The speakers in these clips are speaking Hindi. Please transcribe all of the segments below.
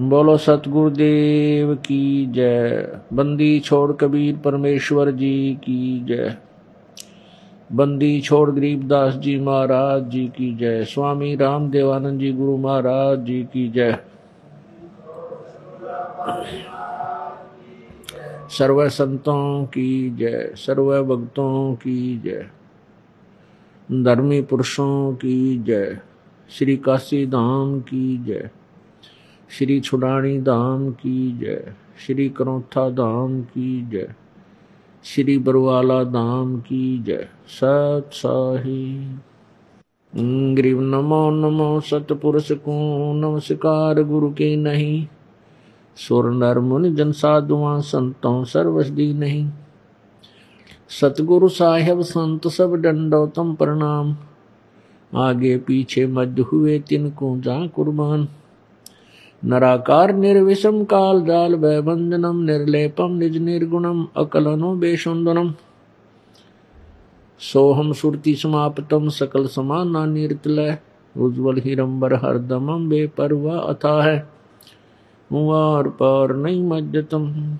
बोलो, सतगुरुदेव की जय। बंदी छोड़ कबीर परमेश्वर जी की जय। बंदी छोड़ गरीबदास जी महाराज जी की जय। स्वामी राम देवानंद जी गुरु महाराज जी की जय। सर्व संतों की जय। सर्व भक्तों की जय। धर्मी पुरुषों की जय। श्री काशी धाम की जय। श्री छुडानी धाम की जय, श्री करोथा धाम की जय, श्री बरवाला धाम की जय सत साही। ग्रीव नमो नमो सतपुरुष को नमस्कार गुरु के नहीं। सुर नर मुनि जन साधुआ, संतों सर्वसदी नहीं। सतगुरु साहेब, संत सब दंडोतम प्रणाम। आगे पीछे मध्य हुए तिनको जा कुर्बान। नराकार निर्विषम काल जाल वैबंधनम निर्लेपम निज निर्गुणम, अकलनो बेशुंदनम सोहम सुरति समाप्तम, सकल समाना निर्तलय। उज्ज्वल हिरंबर हरदमम बेपरवा अथा है वार पार नहीं मज्जतम।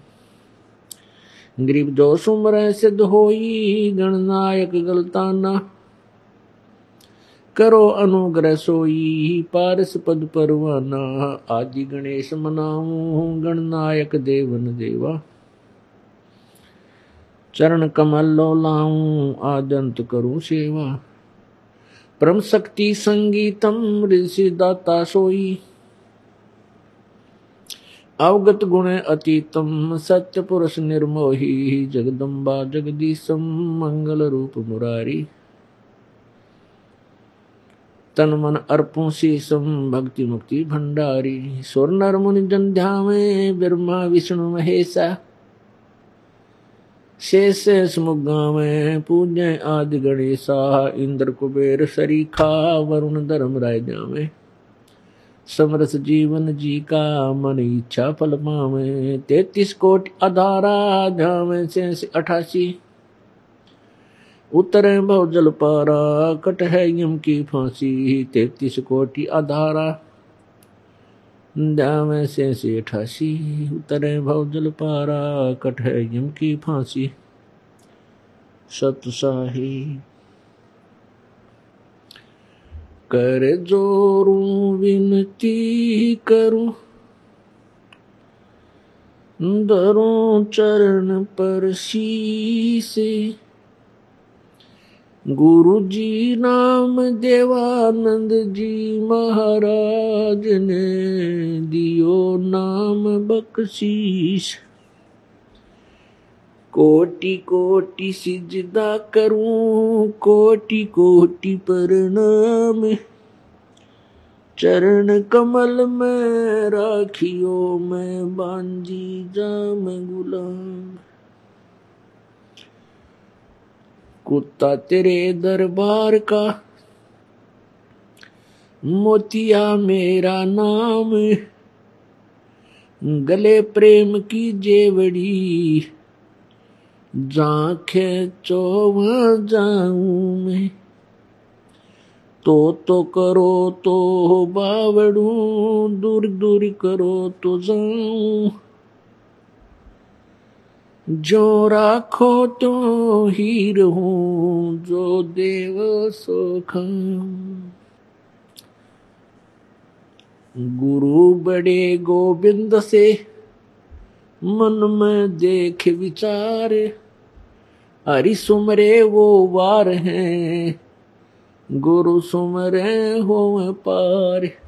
ग्रीब सुमर सिद्ध होई गणनायक गलताना। करो अनुग्रह सोई पारस पद परवाना। आदि गणेश मनाऊ गणनायक देवन देवा। चरण कमल लो लाऊं, आदंत करूँ सेवा। परम शक्ति संगीतम ऋषि दाता सोई। अवगत गुण अतीतम, सत्य पुरुष निर्मोही। जगदम्बा जगदीशम, मंगल रूप मुरारी। तन मन अर्पों शीसम भक्ति मुक्ति भंडारी। स्वर नर मुनि जन ध्यावे ब्रह्मा, विष्णु, महेशा। शेष मुगावे पूज्य आदि गणेशा, इंद्र कुबेर, सरीखा, वरुण धर्म राय जावे समरस जीवन जी का मन इच्छा फल पावे तैतीस कोटि अधारा जावे से अठासी। उतरे बहु जल पारा कट है यम की फांसी, तैतीस कोटि आधारा जावे से अठासी उतरे भव जल पारा कट है यम की फांसी। सतसाही। कर जोरू, विनती करूँ। दरों चरण पर शीसे गुरु जी नाम देवानंद जी महाराज ने दियो नाम बख्शीश। कोटि कोटि सिजदा करूँ, कोटि कोटि प्रणाम चरण कमल में राखियो मैं, बांजी जाम गुलाम। कुत्ता तेरे दरबार का। मोतिया मेरा नाम। गले प्रेम की जेवड़ी। जाखे चौवा जाऊँ मैं। तो तो करो तो बावड़ू, दूर दूर करो तो जाऊँ। जो राखो तो ही रहूँ जो देव सो गुरु बड़े गोविंद से मन में देख विचार। हरि सुमरे वो वार हैं, गुरु सुमरे हो पार।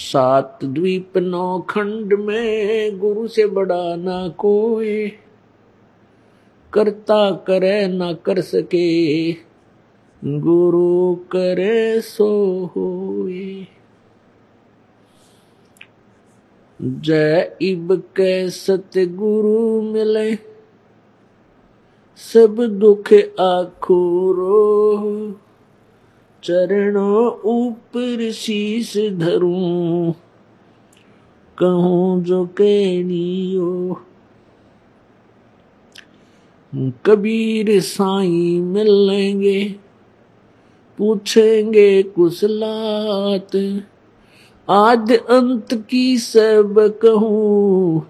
सात द्वीप नौ खंड में गुरु से बड़ा ना कोई। करता करे ना कर सके, गुरु करे सो होए। जय इब के सतगुरु मिले, सब दुख आखोरो चरणों ऊपर शीश धरूं। कहूँ जो के नियो कबीर साई मिलेंगे, पूछेंगे कुशलात आद अंत की सब कहूँ,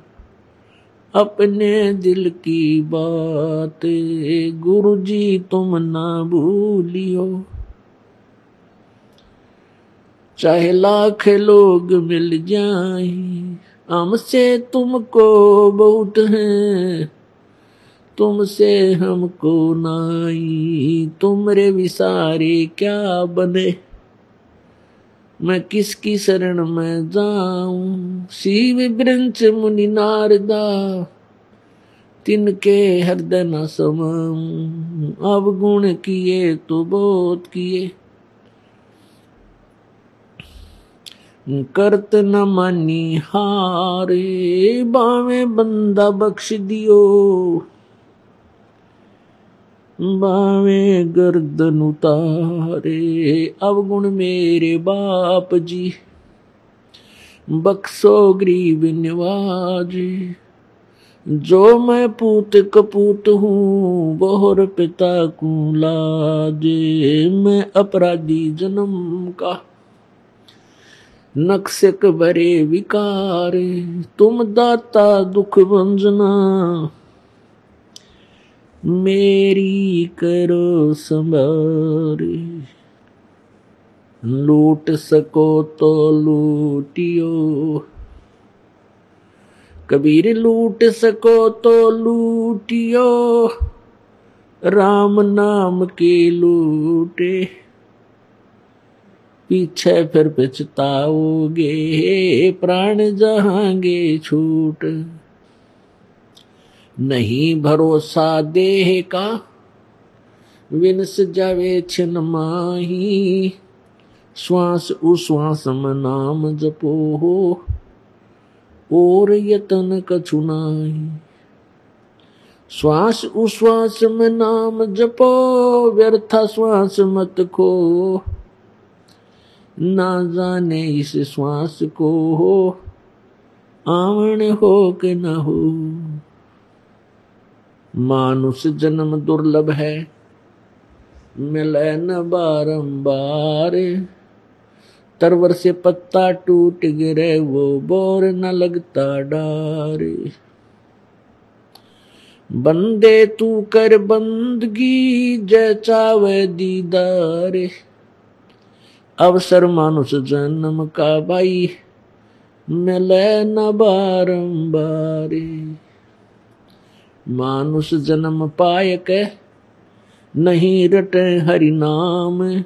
अपने दिल की बात। गुरु जी तुम ना भूलियो। चाहे लाख लोग मिल जाए, हमसे तुमको बहुत है, तुमसे हमको नाई, तुमरे विसारे क्या बने? मैं किसकी शरण में जाऊँ? शिव ब्रंच मुनि नारदा, तिनके हृदय न समाऊं। अब गुण किए तो बहुत किए। करत न मानी हारे, बावे बंदा बख्श दियो। बावे गर्दन उतारे, अवगुण मेरे बाप जी। बक्सो गरीब निवाज, जो मैं पूत कपूत हूँ, बोहर पिता को लाजे। मैं अपराधी जन्म का नक्सक भरे विकार, तुम दाता दुख भंजना। मेरी करो संभारे। लूट सको तो लूटियो। कबीर लूट सको तो लूटियो। राम नाम के लूटे। पीछे फिर पछताओगे प्राण जहांगे छूट। नहीं भरोसा देह का, विनस जावे छिन माही। श्वास उश्वास में नाम जपो हो, और यतन कछु श्वास उश्वास में नाम जपो, व्यर्था श्वास मत खो। ना जाने इस श्वास को हो। आवण हो कि न हो। मानुष जन्म दुर्लभ है मिले न बारंबार। तरवर से पत्ता टूट गिरे, वो बोर न लगता डार। बंदे तू कर बंदगी, जय चावे दीदार। अवसर मानुष जन्म का भाई, मिले न बारंबार। मानुष जन्म पाय के नहीं रटे हरि नाम,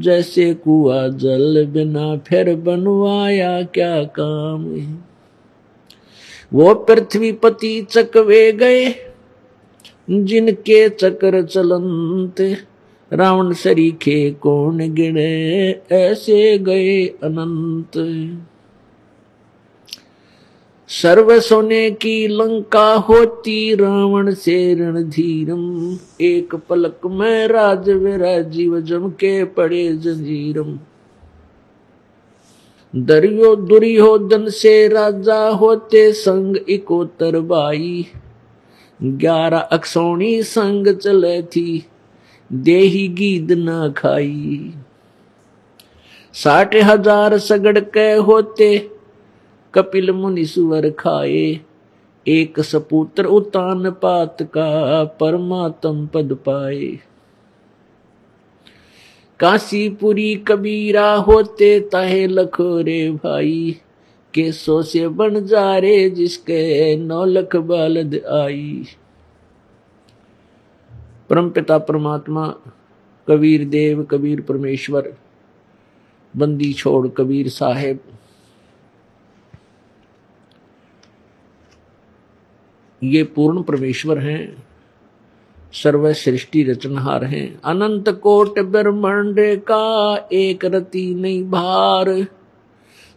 जैसे कुआ जल बिना फिर बनवाया क्या काम। वो पृथ्वी पति चकवे गए, जिनके चक्र चलंत रावण सरीखे कौन गिणे ऐसे गए अनंत। सर्व सोने की लंका होती रावण से रणधीरम। एक पलक में राज जीव जम के पड़े जंजीरम। दरियो दुर्योधन से राजा होते संग इकोतर बाई। ग्यारह अक्षौणी संग चले थी। देही गीद न खाई। साठ हज़ार सगड़ के होते, कपिल मुनि सुवर खाए। एक सपुत्र उतान पात का परमात्म पद पाए। काशीपुरी कबीरा होते ताहे लखोरे भाई। के सो से बन जा रे जिसके नौ लख बालद आई। परम पिता परमात्मा, कबीर देव, कबीर परमेश्वर, बंदी छोड़ कबीर साहेब। ये पूर्ण परमेश्वर हैं सर्व सृष्टि रचनहार हैं। अनंत कोट ब्रह्मांड का एक रति नहीं भार।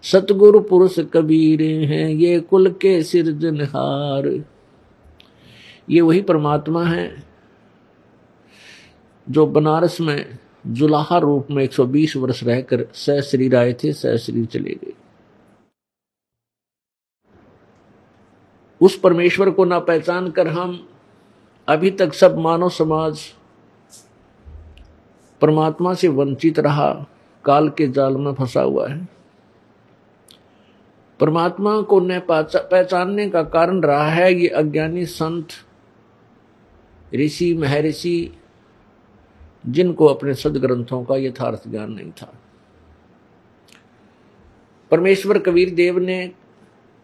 सतगुरु पुरुष कबीर हैं, ये कुल के सिरजनहार ये वही परमात्मा है जो बनारस में जुलाहा रूप में 120 वर्ष रहकर सह शरीर आए थे, सह शरीर चले गए। उस परमेश्वर को ना पहचान कर हम अभी तक सब मानव समाज परमात्मा से वंचित रहा, काल के जाल में फंसा हुआ है। परमात्मा को न पहचानने का कारण रहा है ये अज्ञानी संत ऋषि, महर्षि जिनको अपने सदग्रंथों का यथार्थ ज्ञान नहीं था। परमेश्वर कबीर देव ने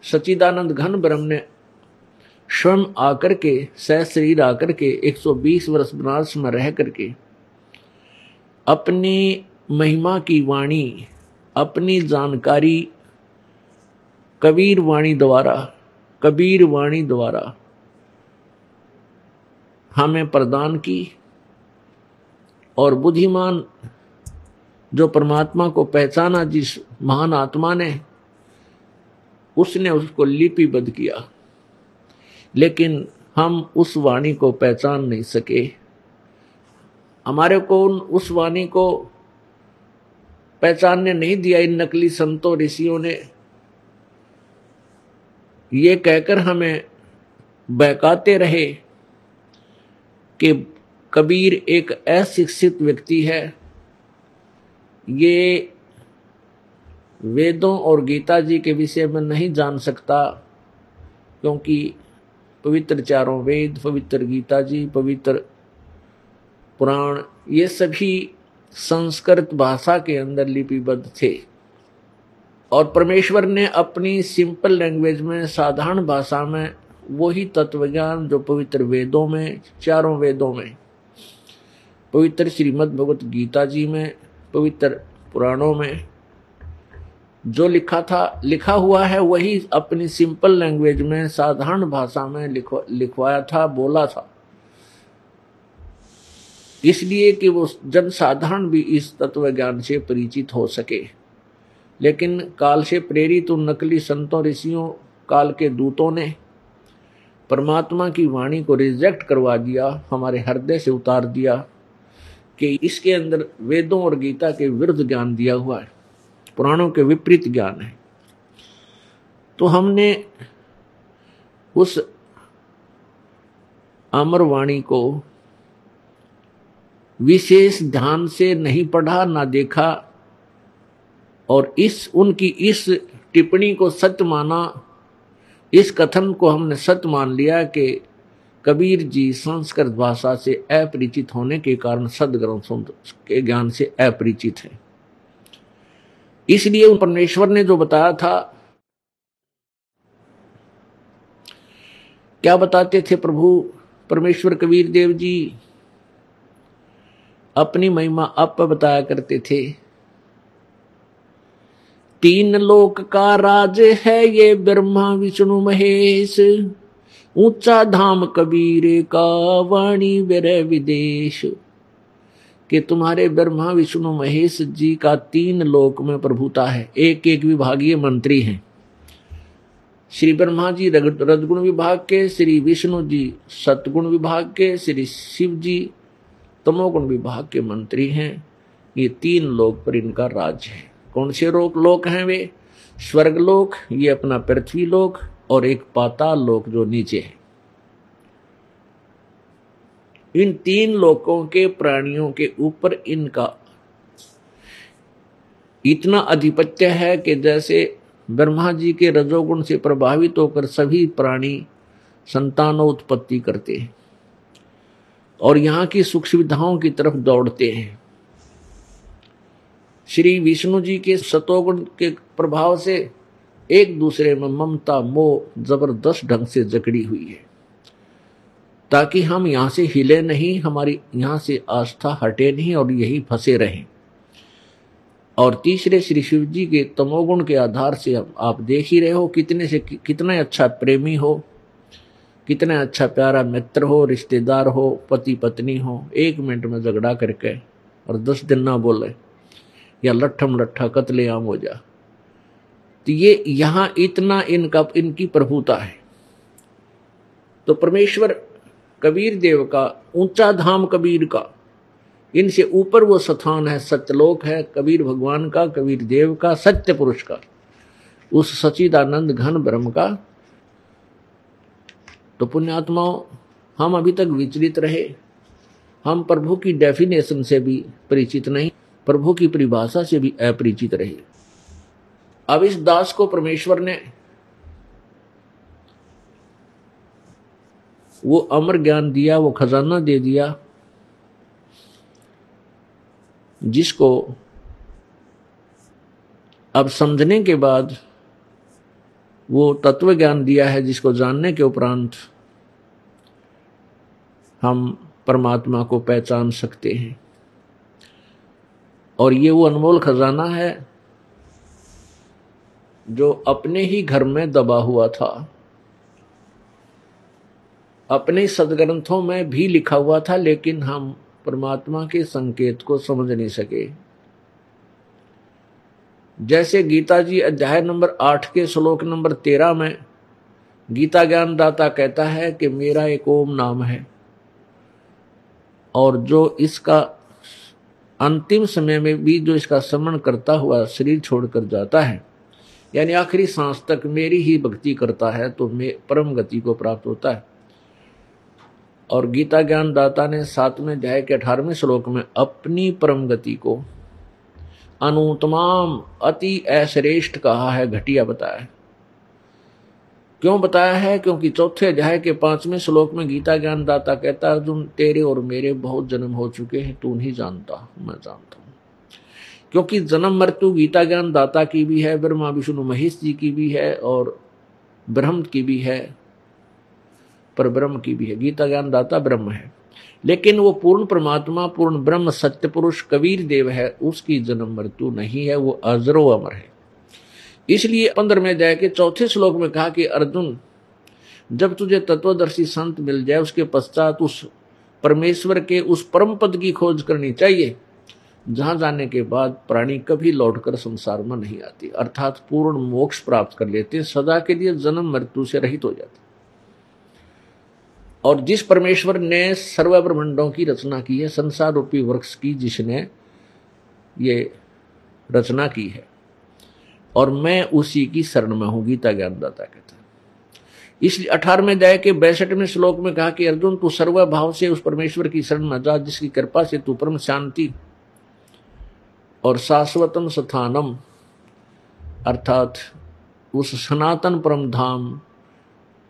सचिदानंद घन ब्रह्म ने स्वयं आकर के, सह शरीर आकर के 120 वर्ष बनारस में रह करके अपनी महिमा की वाणी, अपनी जानकारी कबीर वाणी द्वारा, कबीर वाणी द्वारा हमें प्रदान की। और बुद्धिमान जो परमात्मा को पहचाना जिस महान आत्मा ने, उसने उसको लिपिबद्ध किया। लेकिन हम उस वाणी को पहचान नहीं सके। हमारे को उस वाणी को पहचानने नहीं दिया इन नकली संतों ऋषियों ने। ये कहकर हमें बहकाते रहे कि कबीर एक अशिक्षित व्यक्ति है। ये वेदों और गीता जी के विषय में नहीं जान सकता, क्योंकि पवित्र चारों वेद, पवित्र गीता जी, पवित्र पुराण, ये सभी संस्कृत भाषा के अंदर लिपिबद्ध थे। और परमेश्वर ने अपनी सिंपल लैंग्वेज में, साधारण भाषा में, वही तत्वज्ञान जो पवित्र वेदों में, चारों वेदों में पवित्र श्रीमद् भगवत गीता जी में, पवित्र पुराणों में, जो लिखा था, लिखा हुआ है, वही अपनी सिंपल लैंग्वेज में, साधारण भाषा में लिखवा, लिखवाया था, बोला था। इसलिए कि वो जन साधारण भी इस तत्व ज्ञान से परिचित हो सके। लेकिन काल से प्रेरित उन नकली संतों, ऋषियों, काल के दूतों ने परमात्मा की वाणी को रिजेक्ट करवा दिया, हमारे हृदय से उतार दिया। कि इसके अंदर वेदों और गीता के विरुद्ध ज्ञान दिया हुआ है, पुराणों के विपरीत ज्ञान है। तो हमने उस अमर वाणी को विशेष ध्यान से नहीं पढ़ा, ना देखा, और इस, उनकी इस टिप्पणी को सत्य माना, इस कथन को हमने सत्य मान लिया कि कबीर जी संस्कृत भाषा से अपरिचित होने के कारण सदग्रंथों के ज्ञान से अपरिचित है। इसलिए परमेश्वर ने जो बताया था, क्या बताते थे प्रभु? परमेश्वर कबीर देव जी अपनी महिमा अप बताया करते थे। तीन लोक का राज है ये ब्रह्मा, विष्णु, महेश। ऊँचा धाम कबीर का वाणी विरय विदेश। कि तुम्हारे ब्रह्मा, विष्णु, महेश जी का तीन लोक में प्रभुता है। एक एक विभागीय मंत्री हैं। श्री ब्रह्मा जी रजगुण विभाग के, श्री विष्णु जी सतगुण विभाग के, श्री शिव जी तमोगुण विभाग के मंत्री हैं। ये तीन लोक पर इनका राज्य है। कौन से रोक लोक हैं वे? स्वर्ग लोक ये अपना पृथ्वी लोक और एक पाताल लोक जो नीचे है। इन तीन लोकों के प्राणियों के ऊपर इनका इतना अधिपत्य है कि जैसे ब्रह्मा जी के रजोगुण से प्रभावित होकर सभी प्राणी संतानों उत्पत्ति करते हैं और यहाँ की सुख सुविधाओं की तरफ़ दौड़ते हैं। श्री विष्णु जी के सतोगुण के प्रभाव से एक दूसरे में ममता, मोह, ज़बरदस्त ढंग से जकड़ी हुई है। ताकि हम यहाँ से हिले नहीं, हमारी यहाँ से आस्था हटे नहीं और यही फंसे रहें। और तीसरे श्री शिव जी के तमोगुण के आधार से आप देख ही रहे हो कितने से कितना अच्छा प्रेमी हो, कितना अच्छा प्यारा मित्र हो, रिश्तेदार हो पति पत्नी हो। एक मिनट में झगड़ा करके और दस दिन ना बोले, या लट्ठम लट्ठा कतलेआम हो जा। तो ये यहाँ इतना इनका, इनकी प्रभुता है। तो परमेश्वर कबीर देव का, ऊँचा धाम कबीर का, इनसे ऊपर वो स्थान है, सत्यलोक है, कबीर भगवान का, कबीर देव का, सत्य पुरुष का। उस सचिदानंद घन ब्रह्म का। तो पुण्यात्माओं, हम अभी तक विचलित रहे। हम प्रभु की डेफिनेशन से भी परिचित नहीं, प्रभु की परिभाषा से भी अपरिचित रहे। अब इस दास को परमेश्वर ने वो अमर ज्ञान दिया, वो खजाना दे दिया, जिसको अब समझने के बाद वो तत्व ज्ञान दिया है, जिसको जानने के उपरांत हम परमात्मा को पहचान सकते हैं। और ये वो अनमोल खजाना है जो अपने ही घर में दबा हुआ था। अपने सदग्रंथों में भी लिखा हुआ था, लेकिन हम परमात्मा के संकेत को समझ नहीं सके। जैसे गीता जी अध्याय नंबर आठ के श्लोक नंबर तेरह में गीता ज्ञान दाता कहता है कि मेरा एक ओम नाम है, और जो इसका अंतिम समय में भी जो इसका स्मरण करता हुआ शरीर छोड़कर जाता है यानी आखिरी सांस तक मेरी ही भक्ति करता है तो मैं परम गति को प्राप्त होता है। और गीता ज्ञान दाता ने सातवें अध्याय के अठारहवें श्लोक में अपनी परम गति को अनुतमाम अति अश्रेष्ठ कहा है, घटिया बताया। क्यों बताया है? क्योंकि चौथे अध्याय के पाँचवें श्लोक में गीता ज्ञान दाता कहता है, अर्जुन, तेरे और मेरे बहुत जन्म हो चुके हैं, तू नहीं जानता, मैं जानता हूँ। क्योंकि जन्म मृत्यु गीता ज्ञान दाता की भी है, ब्रह्मा विष्णु महेश जी की भी है और ब्रह्म की भी है, पर ब्रह्म की भी है। गीता ज्ञान दाता ब्रह्म है। लेकिन वो पूर्ण परमात्मा, पूर्ण ब्रह्म सत्य पुरुष कबीर देव है, उसकी जन्म मृत्यु नहीं है, वो अजरो अमर है। इसलिए पंद्रह में जाए के चौथे श्लोक में कहा कि, अर्जुन, जब तुझे तत्वदर्शी संत मिल जाए, उसके पश्चात उस परमेश्वर के उस परम पद की खोज करनी चाहिए जहाँ जाने के बाद प्राणी कभी लौटकर संसार में नहीं आती, अर्थात पूर्ण मोक्ष प्राप्त कर लेते सदा के लिए जन्म मृत्यु से रहित हो जाते और जिस परमेश्वर ने सर्व ब्रह्मंडों की रचना की है संसार रूपी वृक्ष की जिसने ये रचना की है, और मैं उसी की शरण में हूँ, गीता ज्ञानदाता है। इसलिए अठारहवें अध्याय के बैसठवें श्लोक में कहा कि, अर्जुन, तू सर्व भाव से उस परमेश्वर की शरण में जा, जिसकी कृपा से तू परम शांति और शाश्वतम स्थानम, अर्थात उस सनातन परम धाम,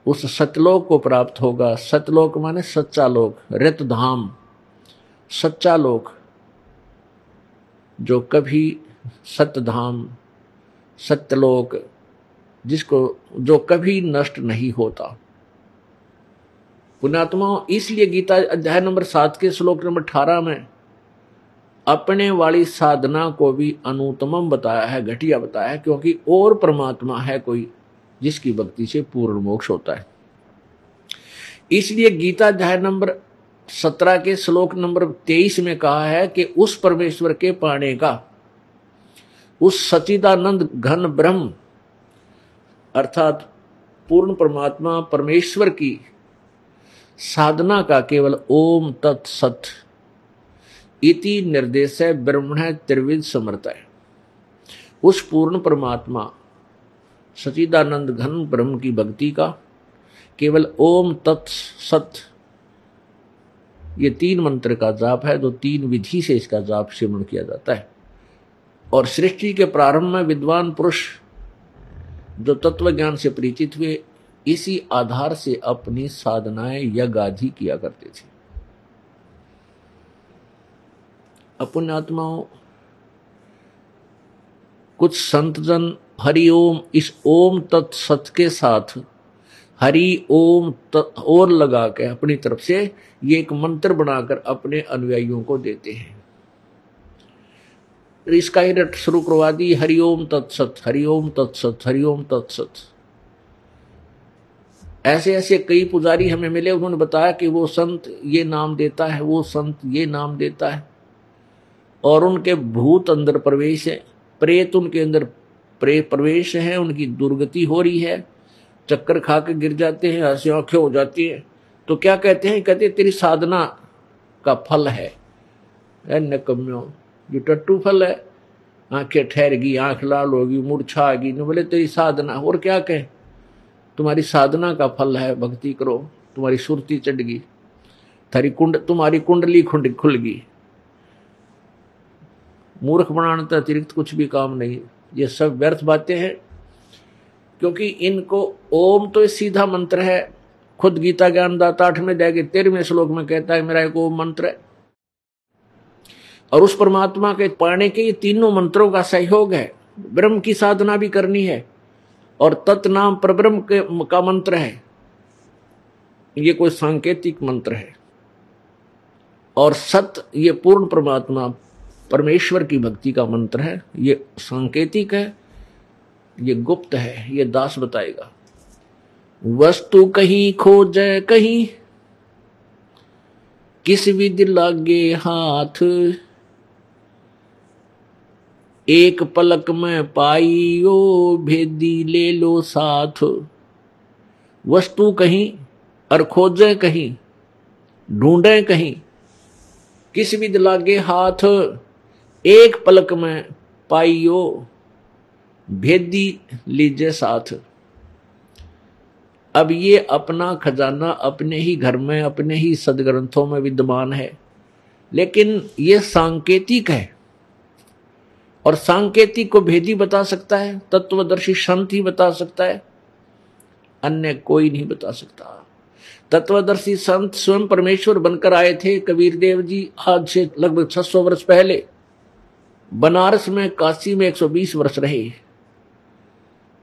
उस सतलोक को प्राप्त होगा। सतलोक माने सच्चा लोक रित धाम। सच्चा लोक जो कभी सतधाम सत्यलोक जिसको, जो कभी नष्ट नहीं होता। पुण्यात्मा, इसलिए गीता अध्याय नंबर सात के श्लोक नंबर अठारह में अपने वाली साधना को भी अनुतमम बताया है, घटिया बताया है, क्योंकि और परमात्मा है कोई, जिसकी भक्ति से पूर्ण मोक्ष होता है। इसलिए गीता अध्याय नंबर सत्रह के श्लोक नंबर तेईस में कहा है कि उस परमेश्वर के पाने का, उस सचिदानंद घन ब्रह्म, अर्थात पूर्ण परमात्मा परमेश्वर की साधना का केवल ओम तत्सत इति निर्देश है ब्रह्मण त्रिविध समर्थ। उस पूर्ण परमात्मा सचिदानंद घन ब्रह्म की भक्ति का केवल ओम तत् सत, ये तीन मंत्र का जाप है, जो तीन विधि से इसका जाप सेवन किया जाता है। और सृष्टि के प्रारंभ में विद्वान पुरुष जो तत्व ज्ञान से परिचित हुए, इसी आधार से अपनी साधनाएँ यज्ञ आदि किया करते थे। अपुण्यात्माओं कुछ संतजन हरिओम इस ओम तत्सत के साथ हरि ओम और लगा के अपनी तरफ़ से ये एक मंत्र बनाकर अपने अनुयायियों को देते हैं। इसका ही रट शुरू करवा दी हरिओम तत्सत हरिओम तत्सत हरिओम तत्सत ऐसे ऐसे कई पुजारी हमें मिले, उन्होंने बताया कि वो संत ये नाम देता है, वो संत ये नाम देता है। और उनके भूत अंदर प्रवेश है प्रेत उनके अंदर प्रवेश है उनकी दुर्गति हो रही है चक्कर खा के गिर जाते हैं हँसी आँखें हो जाती है। तो क्या कहते हैं? कहते हैं, तेरी साधना का फल है। नकम्यो जो टट्टू फल है आँखें ठहर गई आँख लाल होगी मूर्छा आ गई बोले तेरी साधना। और क्या कहे? तुम्हारी साधना का फल है भक्ति करो तुम्हारी सुरती चढ़ गई थारी कुंड तुम्हारी कुंडली खुंड खुल गई मूर्ख बनाने तो अतिरिक्त कुछ भी काम नहीं ये सब व्यर्थ बातें हैं, क्योंकि इनको ओम तो सीधा मंत्र है। खुद गीता ज्ञान दाता आठवें अध्याय तेरहवें श्लोक में कहता है, मेरा एक ओम मंत्र है। और उस परमात्मा के पाने के ये तीनों मंत्रों का सहयोग है। ब्रह्म की साधना भी करनी है और तत् तत्नाम परब्रह्म के का मंत्र है। ये कोई सांकेतिक मंत्र है। और सत ये पूर्ण परमात्मा परमेश्वर की भक्ति का मंत्र है, ये सांकेतिक है, ये गुप्त है, ये दास बताएगा। वस्तु कहीं खोज कहीं, किस विधि लागे हाथ? एक पलक में पाइयो, भेदी ले लो साथ। वस्तु कहीं और खोजे कहीं, ढूंढे कहीं, किस विध लागे हाथ? एक पलक में पाइयो, भेदी लीजिए साथ। अब ये अपना खजाना अपने ही घर में, अपने ही सदग्रंथों में विद्यमान है। लेकिन ये सांकेतिक है। और सांकेतिक को भेदी बता सकता है, तत्वदर्शी संत ही बता सकता है, अन्य कोई नहीं बता सकता। तत्वदर्शी संत स्वयं परमेश्वर बनकर आए थे। कबीर देव जी आज से लगभग 600 वर्ष पहले बनारस में, काशी में 120 वर्ष रहे।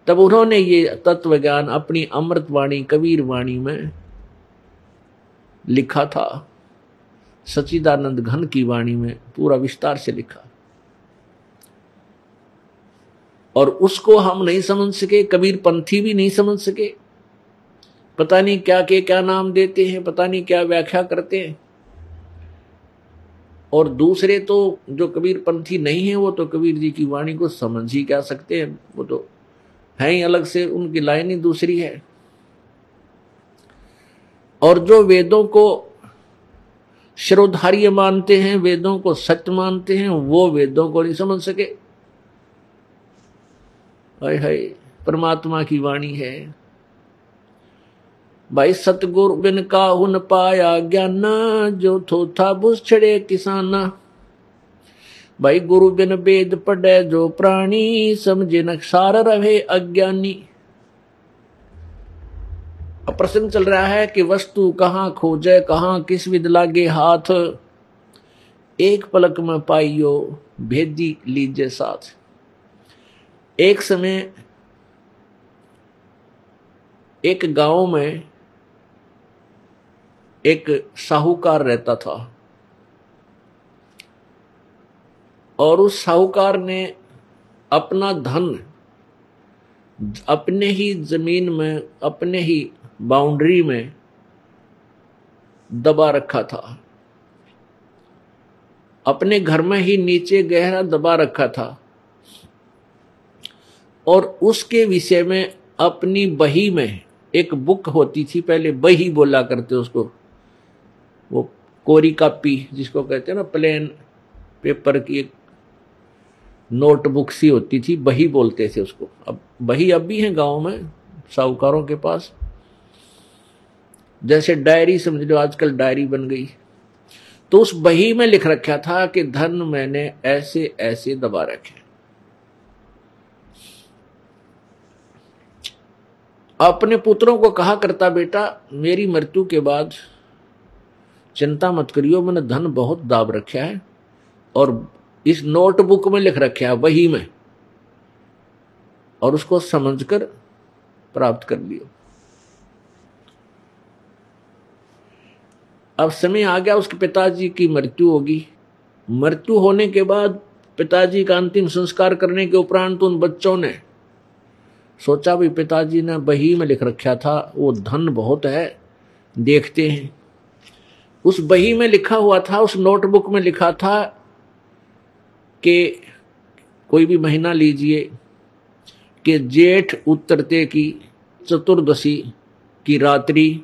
तब उन्होंने ये तत्व ज्ञान अपनी अमृत वाणी कबीर वाणी में लिखा था। सचिदानंद घन की वाणी में पूरा विस्तार से लिखा। और उसको हम नहीं समझ सके कबीर पंथी भी नहीं समझ सके। पता नहीं क्या के क्या नाम देते हैं, पता नहीं क्या व्याख्या करते हैं। और दूसरे तो जो कबीर पंथी नहीं है, वो तो कबीर जी की वाणी को समझ ही क्या सकते हैं? वो तो है ही अलग से, उनकी लाइन ही दूसरी है। और जो वेदों को श्रोधार्य मानते हैं, वेदों को सत्य मानते हैं, वो वेदों को नहीं समझ सके। हाय हाय, परमात्मा की वाणी है। भाई सतगुरु बिन का हुन पाया ज्ञान, जो थो था बुस छड़े किसाना। भाई गुरु बिन वेद पढ़े जो प्राणी, समझे नक्सार रहे अज्ञानी। प्रश्न चल रहा है कि वस्तु कहाँ खोजे, कहाँ किस विद लागे हाथ? एक पलक में पाइयो, भेदी लीजे साथ। एक समय एक गाँव में एक साहूकार रहता था। और उस साहूकार ने अपना धन अपने ही ज़मीन में, अपने ही बाउंड्री में दबा रखा था। अपने घर में ही नीचे गहरा दबा रखा था। और उसके विषय में अपनी बही में एक बुक होती थी, पहले बही बोला करते उसको। वो कोरी कापी, जिसको कहते हैं ना प्लेन पेपर की एक नोटबुक सी होती थी, बही बोलते थे उसको। अब बही अब भी है गाँव में, साहूकारों के पास। जैसे डायरी समझ लो, आजकल डायरी बन गई। तो उस बही में लिख रखा था कि धन मैंने ऐसे ऐसे दबा रखे अपने पुत्रों को कहा, करता बेटा, मेरी मृत्यु के बाद चिंता मत करियो, मैंने धन बहुत दाब रखा है और इस नोटबुक में लिख रखा है, वही में। और उसको समझकर प्राप्त कर लियो। अब समय आ गया, उसके पिताजी की मृत्यु होगी। मृत्यु होने के बाद पिताजी का अंतिम संस्कार करने के उपरांत उन बच्चों ने सोचा भी, पिताजी ने बही में लिख रखा था, वो धन बहुत है, देखते हैं। उस बही में लिखा हुआ था, उस नोटबुक में लिखा था कि कोई भी महीना लीजिए कि जेठ उतरते की चतुर्दशी की रात्रि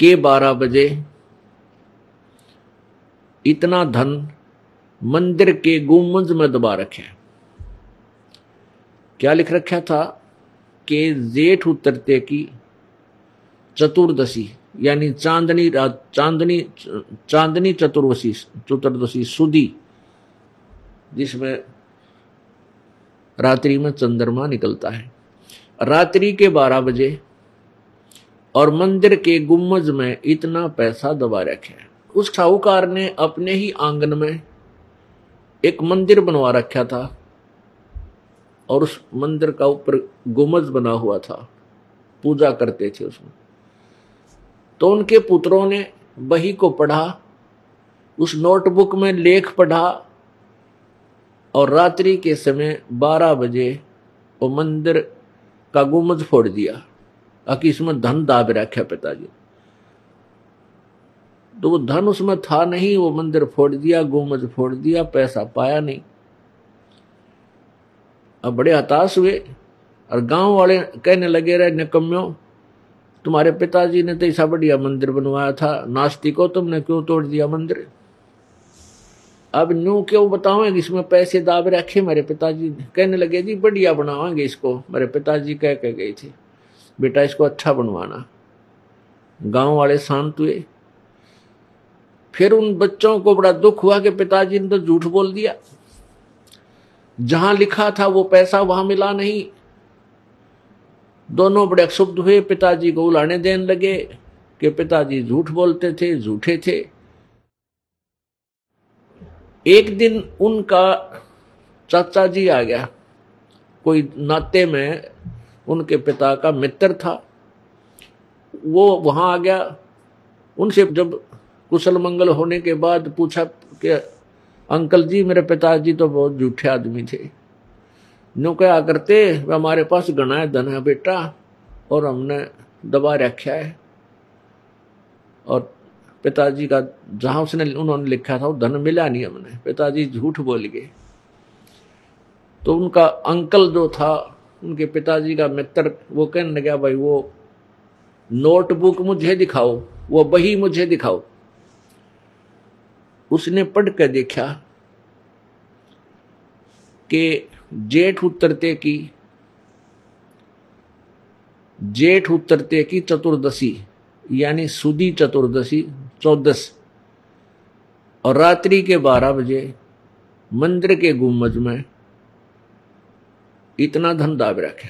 के बारह बजे। इतना धन मंदिर के गुम्बज में दबा रखे। क्या लिख रखा था कि जेठ उतरते की चतुर्दशी यानी चांदनी चांदनी चांदनी चतुर्दशी चतुर्दशी सुदी, जिसमें रात्रि में चंद्रमा निकलता है। रात्रि के बारह बजे और मंदिर के गुम्मज में इतना पैसा दबा रखे उस साहूकार ने अपने ही आँगन में एक मंदिर बनवा रखा था और उस मंदिर का ऊपर गुमज बना हुआ था। पूजा करते थे उसमें। तो उनके पुत्रों ने बही को पढ़ा, उस नोटबुक में लेख पढ़ा, और रात्रि के समय 12 बजे वो मंदिर का गुमज फोड़ दिया। ताकि इसमें धन दाब रखे पिताजी। तो वो धन उसमें था नहीं, वो मंदिर फोड़ दिया गुमज फोड़ दिया, पैसा पाया नहीं। अब बड़े हताश हुए, और गाँव वाले कहने लगे रहे निकम्यो तुम्हारे पिताजी ने तो ऐसा बढ़िया मंदिर बनवाया था, नास्तिको तुमने क्यों तोड़ दिया मंदिर? अब न्यू क्यों बताओगे, इसमें पैसे दाब रखे मेरे पिताजी ने? कहने लगे, जी, बढ़िया बनावाएँगे इसको। मेरे पिताजी कह के गए थे, बेटा, इसको अच्छा बनवाना। गाँव वाले शांत हुए। फिर उन बच्चों को बड़ा दुख हुआ कि पिताजी ने तो झूठ बोल दिया। जहाँ लिखा था वो पैसा, वहाँ मिला नहीं। दोनों बड़े अक्षुब्ध हुए। पिताजी को उलाने देने लगे कि पिताजी झूठ बोलते थे, झूठे थे। एक दिन उनका चाचा जी आ गया। कोई नाते में उनके पिता का मित्र था। वो वहाँ आ गया। उनसे जब कुशल मंगल होने के बाद पूछा कि, अंकल जी, मेरे पिताजी तो बहुत झूठे आदमी थे। नो क्या करते हमारे पास गणा है, धन है बेटा, और हमने दबा रखा है। और पिताजी का, जहाँ उसने उन्होंने लिखा था, वो धन मिला नहीं हमने। पिताजी झूठ बोल गए। तो उनका अंकल जो था, उनके पिताजी का मित्र, वो कहने लगा, भाई, वो नोटबुक मुझे दिखाओ, वो बही मुझे दिखाओ। उसने पढ़ कर देखा कि जेठ उतरते की। जेठ उतरते की चतुर्दशी, यानी सुदी चतुर्दशी, चौदस। और रात्रि के बारह बजे मंदिर के गुम्बज में इतना धन दाब रखे।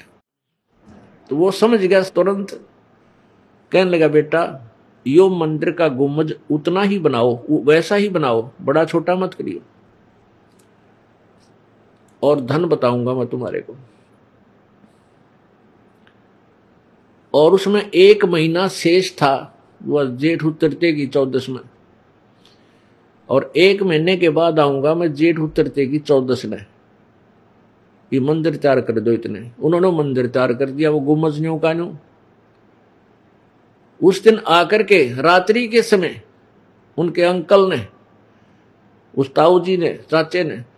तो वो समझ गया, तुरंत कहने लगा, बेटा, यो मंदिर का गुम्बज उतना ही बनाओ वैसा ही बनाओ, बड़ा छोटा मत करियो। और धन बताऊँगा मैं तुम्हारे को। और उसमें एक महीना शेष था, वह जेठ उतरते की चौदस में। और एक महीने के बाद आऊँगा मैं जेठ उतरते की चौदस में। ये मंदिर तैयार कर दो इतने। उन्होंने मंदिर तैयार कर दिया, वो गुमज न्यू का न्यू। उस दिन आकर के रात्रि के समय उनके अंकल ने, उस ताऊ जी ने, चाचे ने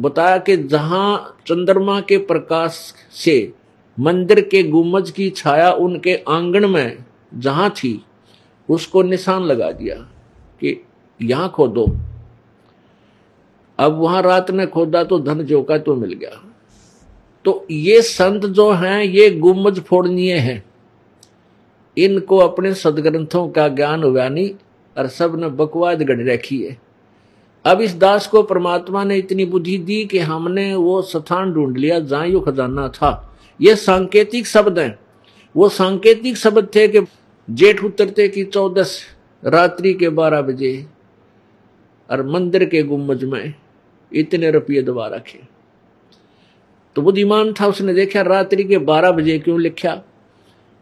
बताया कि जहाँ चंद्रमा के प्रकाश से मंदिर के गुमज की छाया उनके आँगन में जहाँ थी, उसको निशान लगा दिया कि यहाँ खोदो। अब वहाँ रात में खोदा तो धन जो का तो मिल गया। तो ये संत जो हैं, ये गुमज फोड़नीय हैं। इनको अपने सदग्रंथों का ज्ञान नहीं और सबने बकवाद गढ़ रखी है। अब इस दास को परमात्मा ने इतनी बुद्धि दी कि हमने वो स्थान ढूंढ लिया जहाँ यो खजाना था। ये सांकेतिक शब्द हैं। वो सांकेतिक शब्द थे कि जेठ उतरते की चौदस, रात्रि के बारह बजे, और मंदिर के गुम्बज में इतने रुपये दबा रखे। तो बुद्धिमान था, उसने देखा, रात्रि के बारह बजे क्यों लिखा?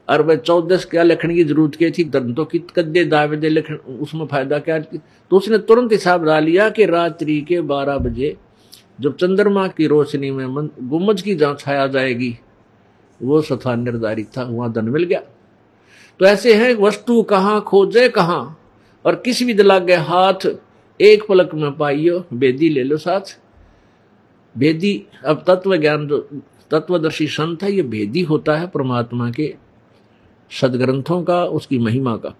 और वह चौदस क्या लिखने की ज़रूरत क्या थी? दंतों की कद्दे दावे दे लिखने, उसमें फ़ायदा क्या तो उसने तुरंत हिसाब डाल लिया कि रात्रि के बारह बजे जब चंद्रमा की रोशनी में गुम्मज की जहाँ छाया जाएगी, वो स्थान निर्धारित था, वहाँ धन मिल गया। तो ऐसे है, वस्तु कहाँ खोजे कहाँ? और किस भी दिला गए हाथ? एक पलक में पाइयो, बेदी ले लो साथ। भेदी अब तत्व ज्ञान जो तत्वदर्शी संत है, ये भेदी होता है परमात्मा के। सदग्रंथों का, उसकी महिमा का।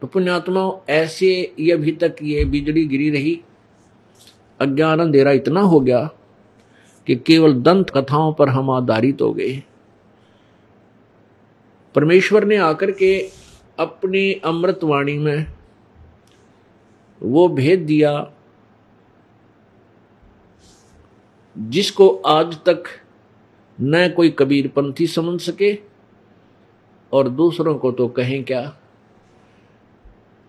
तो पुण्यात्मा ऐसे ये अभी तक ये बिजली गिरी रही। अज्ञान अंधेरा इतना हो गया कि केवल दंत कथाओं पर हम आधारित हो गए। परमेश्वर ने आकर के अपनी अमृतवाणी में वो भेद दिया जिसको आज तक न कोई कबीर पंथी समझ सके। और दूसरों को तो कहें क्या?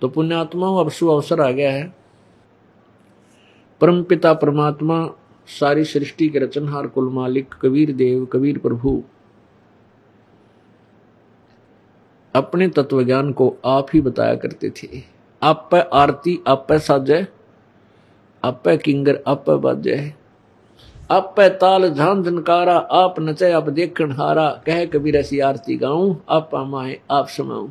तो पुण्यात्माओं, अब शुभ अवसर आ गया है। परम पिता परमात्मा, सारी सृष्टि के रचनहार कुल मालिक, कबीर देव, कबीर प्रभु। अपने तत्व ज्ञान को आप ही बताया करते थे। आप आरती, आप साजय आप किंगर, आप बाजय आप ताल झान झनकारा आप नचे, आप देखन हारा। कह कबीर, ऐसी आरती गाऊं, आप माए आप समाऊं।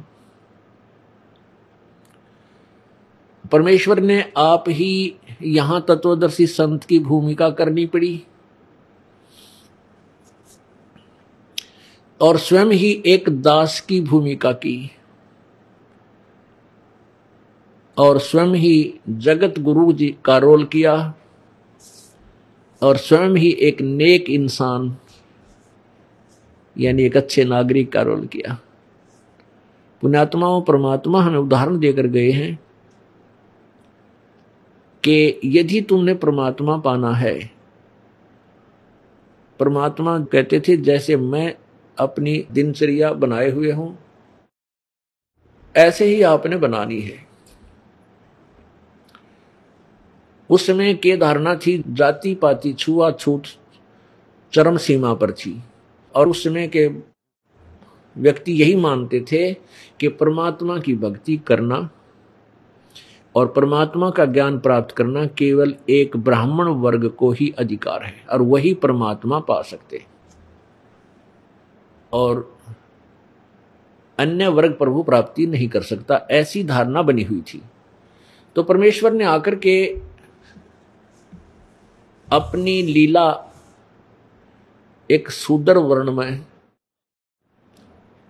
परमेश्वर ने आप ही यहाँ तत्वदर्शी संत की भूमिका करनी पड़ी। और स्वयं ही एक दास की भूमिका की। और स्वयं ही जगत गुरु जी का रोल किया। और स्वयं ही एक नेक इंसान, यानी एक अच्छे नागरिक का रोल किया। पुण्यात्माओं, परमात्मा हमें उदाहरण देकर गए हैं कि यदि तुमने परमात्मा पाना है, परमात्मा कहते थे, जैसे मैं अपनी दिनचर्या बनाए हुए हूँ, ऐसे ही आपने बनानी है। उस समय के धारणा थी जाति पाति छुआ छूट चरम सीमा पर थी। और उस समय के व्यक्ति यही मानते थे कि परमात्मा की भक्ति करना और परमात्मा का ज्ञान प्राप्त करना केवल एक ब्राह्मण वर्ग को ही अधिकार है और वही परमात्मा पा सकते और अन्य वर्ग प्रभु प्राप्ति नहीं कर सकता, ऐसी धारणा बनी हुई थी। तो परमेश्वर ने आकर के अपनी लीला एक सुदर वर्ण में,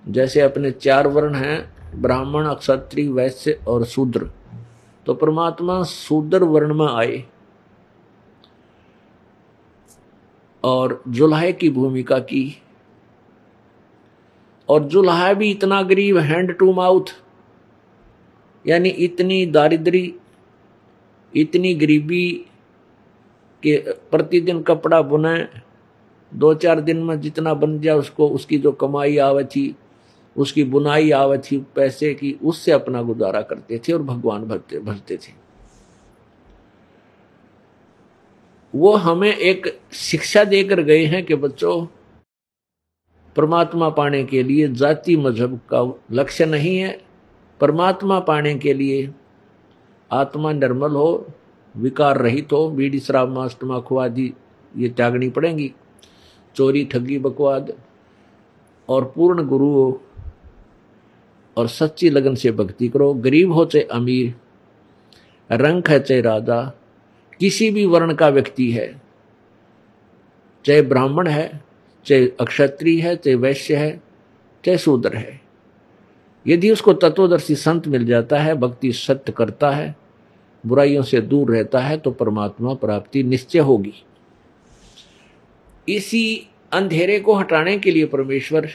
जैसे अपने चार वर्ण हैं, ब्राह्मण क्षत्रिय वैश्य और शूद्र। तो परमात्मा शूद्र वर्ण में आए और जुल्हे की भूमिका की। और जुल्हा भी इतना गरीब हैंड टू माउथ यानी इतनी दारिद्री, इतनी गरीबी कि प्रतिदिन कपड़ा बुने दो चार दिन में जितना बन जाए उसको, उसकी जो कमाई आवे थी, उसकी बुनाई आवे थी, पैसे की, उससे अपना गुजारा करते थे और भगवान भरते भरते थे। वो हमें एक शिक्षा देकर गए हैं कि बच्चों, परमात्मा पाने के लिए जाति मज़हब का लक्ष्य नहीं है। परमात्मा पाने के लिए आत्मा निर्मल हो विकार रहित हो, बीड़ी शराब मांस तमाकू आदि ये त्यागनी पड़ेंगी। चोरी, ठगी, बकवाद, और पूर्ण गुरु हो, और सच्ची लगन से भक्ति करो। गरीब हो चाहे अमीर रंग है चाहे राजा, किसी भी वर्ण का व्यक्ति है, चाहे ब्राह्मण है, चाहे अक्षत्रिय है, चाहे वैश्य है, चाहे शूद्र है। यदि उसको तत्वदर्शी संत मिल जाता है, भक्ति सत्य करता है बुराइयों से दूर रहता है तो परमात्मा प्राप्ति निश्चय होगी। इसी अंधेरे को हटाने के लिए परमेश्वर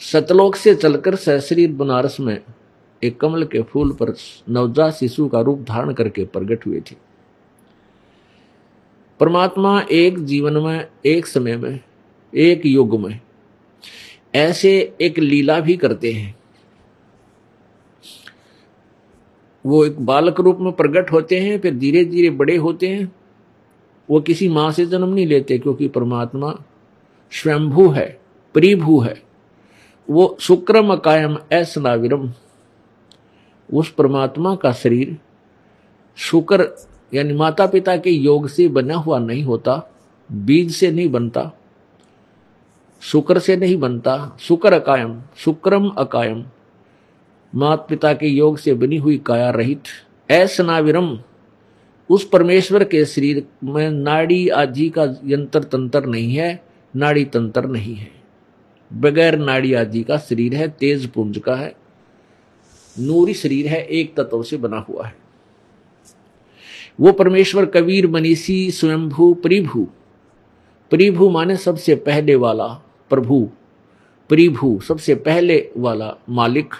सतलोक से चलकर सहशरीर बनारस में एक कमल के फूल पर नवजात शिशु का रूप धारण करके प्रकट हुए थे। परमात्मा एक जीवन में, एक समय में, एक युग में ऐसे एक लीला भी करते हैं। वो एक बालक रूप में प्रकट होते हैं, फिर धीरे धीरे बड़े होते हैं। वो किसी माँ से जन्म नहीं लेते, क्योंकि परमात्मा स्वयंभू है प्रिभू है। वो शुक्रम कायम ऐसनाविरम। उस परमात्मा का शरीर शुक्र यानी माता पिता के योग से बना हुआ नहीं होता, बीज से नहीं बनता, शुक्र से नहीं बनता, शुक्र अकायम शुक्रम अकायम। माता पिता के योग से बनी हुई काया रहित। ऐसनाविरम उस परमेश्वर के शरीर में नाड़ी आदि का यंत्र तंत्र नहीं है, नाड़ी तंत्र नहीं है। बगैर नाड़ी आदि का शरीर है, तेज पुंज का है, नूरी शरीर है, एक तत्व से बना हुआ है। वो परमेश्वर कबीर, मनीषी, स्वयंभू, परिभू। परिभू माने सबसे पहले वाला प्रभु। परिभू सबसे पहले वाला मालिक।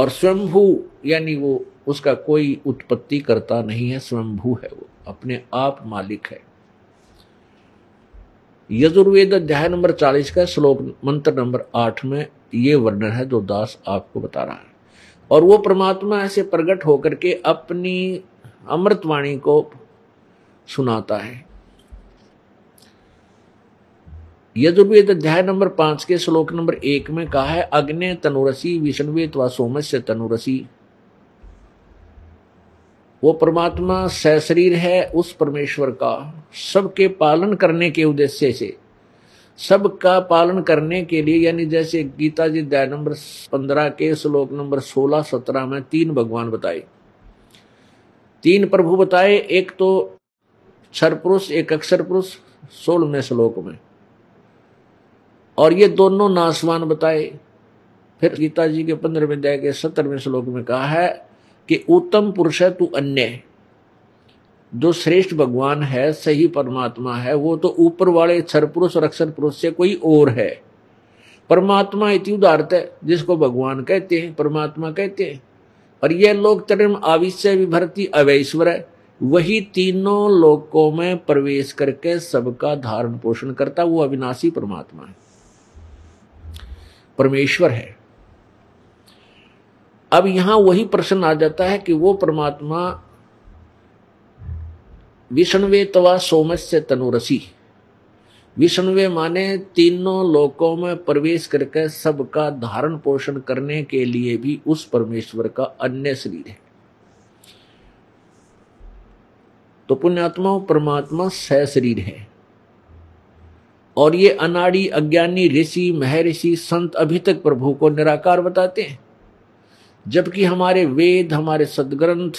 और स्वयंभू, यानी वो, उसका कोई उत्पत्ति करता नहीं है, स्वयंभू है वो, अपने आप मालिक है। यजुर्वेद अध्याय नंबर चालीस का श्लोक, मंत्र नंबर आठ में ये वर्णन है जो दास आपको बता रहा है। और वो परमात्मा ऐसे प्रकट होकर के अपनी अमृतवाणी को सुनाता है। यजुर्वेद अध्याय नंबर पाँच के श्लोक नंबर एक में कहा है, अग्नि तनुरसी विष्णुवेत व सोमस्य तनुरसी। वो परमात्मा सशरीर है उस परमेश्वर का। सबके पालन करने के उद्देश्य से। सबका पालन करने के लिए, यानी जैसे गीता जी अध्याय नंबर पंद्रह के श्लोक नंबर सोलह, सत्रह में तीन भगवान बताए। तीन प्रभु बताए, एक तो क्षर पुरुष, एक अक्षर पुरुष, सोलहवें श्लोक में। और ये दोनों नासवान बताए। फिर गीता जी के पंद्रहवें अध्याय के सत्तरवें श्लोक में कहा है कि उत्तम पुरुष है, तू अन्य। जो श्रेष्ठ भगवान है, सही परमात्मा है, वो तो ऊपर वाले क्षर पुरुष और अक्षर पुरुष से कोई और है। परमात्मा इति उदारत है, जिसको भगवान कहते हैं, परमात्मा कहते हैं। और यह लोक तरम आविश्य विभरती अवैश्वर है। वही तीनों लोकों में प्रवेश करके सबका धारण पोषण करता वो अविनाशी परमात्मा है। परमेश्वर है। अब यहाँ वही प्रश्न आ जाता है कि वो परमात्मा विष्णुवे तवा सोमस्य तनुरसी। विष्णुवे माने तीनों लोकों में प्रवेश करके सबका धारण पोषण करने के लिए भी उस परमेश्वर का अन्य शरीर है। तो पुण्यात्मा परमात्मा सह शरीर है। और ये अनाड़ी अज्ञानी ऋषि, महर्षि, संत अभी तक प्रभु को निराकार बताते हैं। जबकि हमारे वेद, हमारे सदग्रंथ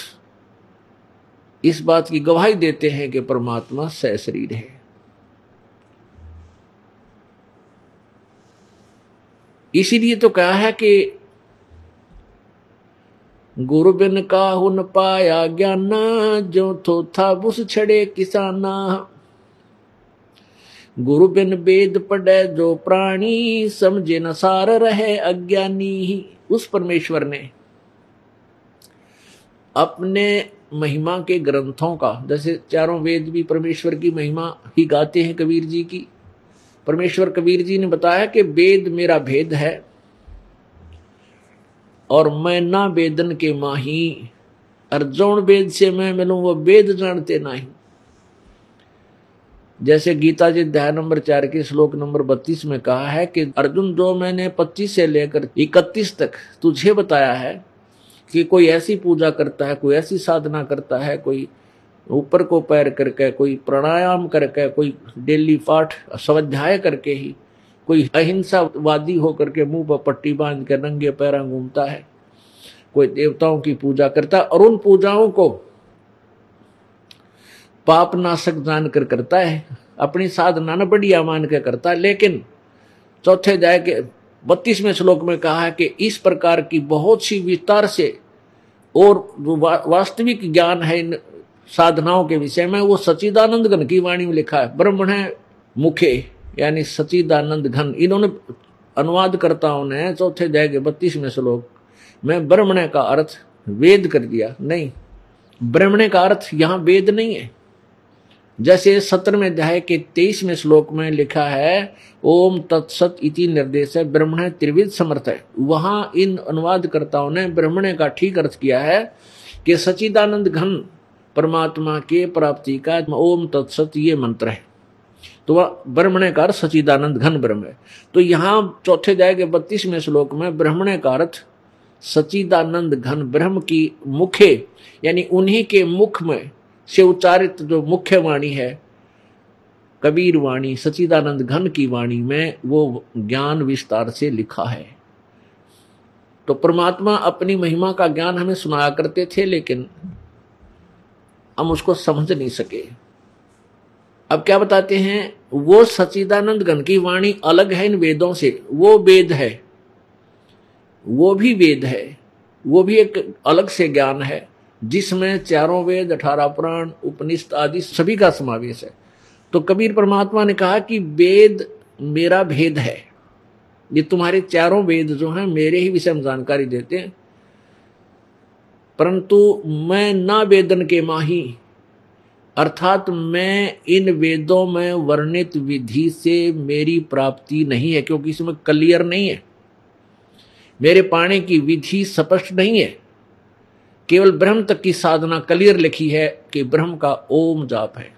इस बात की गवाही देते हैं कि परमात्मा सह शरीर है। इसीलिए तो कहा है कि गुरु बिन का हुन पाया ज्ञाना जो थो था बुस छड़े किसाना। गुरु बिन वेद पढ़े जो प्राणी समझे न सार रहे अज्ञानी ही उस परमेश्वर ने अपने महिमा के ग्रंथों का जैसे चारों वेद भी परमेश्वर की महिमा ही गाते हैं कबीर जी की परमेश्वर कबीर जी ने बताया कि वेद मेरा भेद है और मैं ना वेदन के माही अर्जुन वेद से मैं मिलूं वो वेद जानते नहीं जैसे गीता जी अध्याय नंबर चार के श्लोक नंबर बत्तीस में कहा है कि, अर्जुन, जो मैंने पच्चीस से लेकर इकतीस तक तुझे बताया है कि कोई ऐसी पूजा करता है, कोई ऐसी साधना करता है, कोई ऊपर को पैर करके, कोई प्राणायाम करके, कोई डेली पाठ, स्वाध्याय करके ही कोई अहिंसावादी होकर के मुँह पर पट्टी बाँध के नंगे पैरा घूमता है, कोई देवताओं की पूजा करता है और उन पूजाओं को पाप नाशक जानकर करता है अपनी साधना न बढ़िया मान के करता है लेकिन चौथे जाए के बत्तीसवें श्लोक में कहा है कि इस प्रकार की बहुत सी विस्तार से और वा, वास्तविक ज्ञान है इन साधनाओं के विषय में वो सचिदानंद घन की वाणी में लिखा है। ब्रह्मण है मुखे यानी सचिदानंद घन। इन्होंने अनुवादकर्ताओं ने चौथे अध्याय के बत्तीसवें श्लोक में ब्रह्मण का अर्थ वेद कर दिया। नहीं ब्रह्मण का अर्थ यहाँ वेद नहीं है। जैसे सत्रहवें अध्याय के तेईसवें श्लोक में लिखा है, ओम तत्सत इति निर्देश है ब्रह्मण त्रिविध समर्थ। है वहाँ इन अनुवादकर्ताओं ने ब्रह्मण का ठीक अर्थ किया है कि सचिदानंद घन परमात्मा के प्राप्ति का ओम तत्सत ये मंत्र है। तो वह ब्रह्मण का अर्थ सचिदानंद घन ब्रह्म है। तो यहाँ चौथे अध्याय के बत्तीसवें श्लोक में ब्रह्मण का अर्थ सचिदानंद घन ब्रह्म की मुखे, यानी उन्हीं के मुख में से उच्चारित जो मुख्य वाणी है, कबीर वाणी सचिदानंद घन की वाणी में वो ज्ञान विस्तार से लिखा है। तो परमात्मा अपनी महिमा का ज्ञान हमें सुनाया करते थे, लेकिन हम उसको समझ नहीं सके। अब क्या बताते हैं, वो सचिदानंद घन की वाणी अलग है इन वेदों से। वो वेद है, वो भी वेद है, वो भी एक अलग से ज्ञान है। जिसमें चारों वेद, अठारह पुराण उपनिषद आदि सभी का समावेश है। तो कबीर परमात्मा ने कहा कि वेद मेरा भेद है। ये तुम्हारे चारों वेद जो हैं, मेरे ही विषय में जानकारी देते हैं। परंतु मैं ना वेदन के माही, अर्थात मैं इन वेदों में वर्णित विधि से मेरी प्राप्ति नहीं है, क्योंकि इसमें क्लियर नहीं है। मेरे पाने की विधि स्पष्ट नहीं है। केवल ब्रह्म तक की साधना क्लियर लिखी है कि ब्रह्म का ओम जाप है।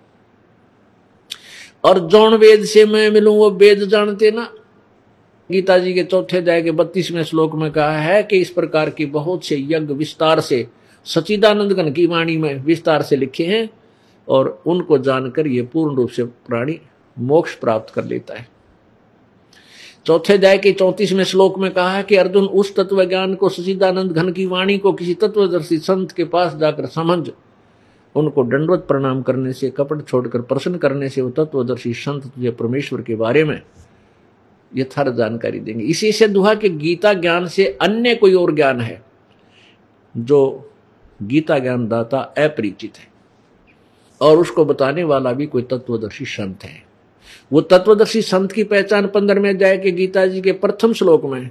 और जौन वेद से मैं मिलूं, वो वेद जानते ना? गीता जी के चौथे अध्याय के बत्तीसवें श्लोक में कहा है कि इस प्रकार के बहुत से यज्ञ विस्तार से सचिदानंद गण की वाणी में विस्तार से लिखे हैं और उनको जानकर ये पूर्ण रूप से प्राणी मोक्ष प्राप्त कर लेता है। चौथे अध्याय के चौतीसवें श्लोक में कहा है कि अर्जुन उस तत्व ज्ञान को, सचिदानंद घन की वाणी को किसी तत्वदर्शी संत के पास जाकर समझ, उनको दंडवत प्रणाम करने से, कपट छोड़कर प्रश्न करने से वो तत्वदर्शी संत तुझे परमेश्वर के बारे में यथार्थ जानकारी देंगे। इसी से दुहा कि गीता ज्ञान से अन्य कोई और ज्ञान है जो गीता ज्ञान दाता अपरिचित है और उसको बताने वाला भी कोई तत्वदर्शी संत है। वो तत्वदर्शी संत की पहचान पंद्रह में जाए कि गीता जी के प्रथम श्लोक में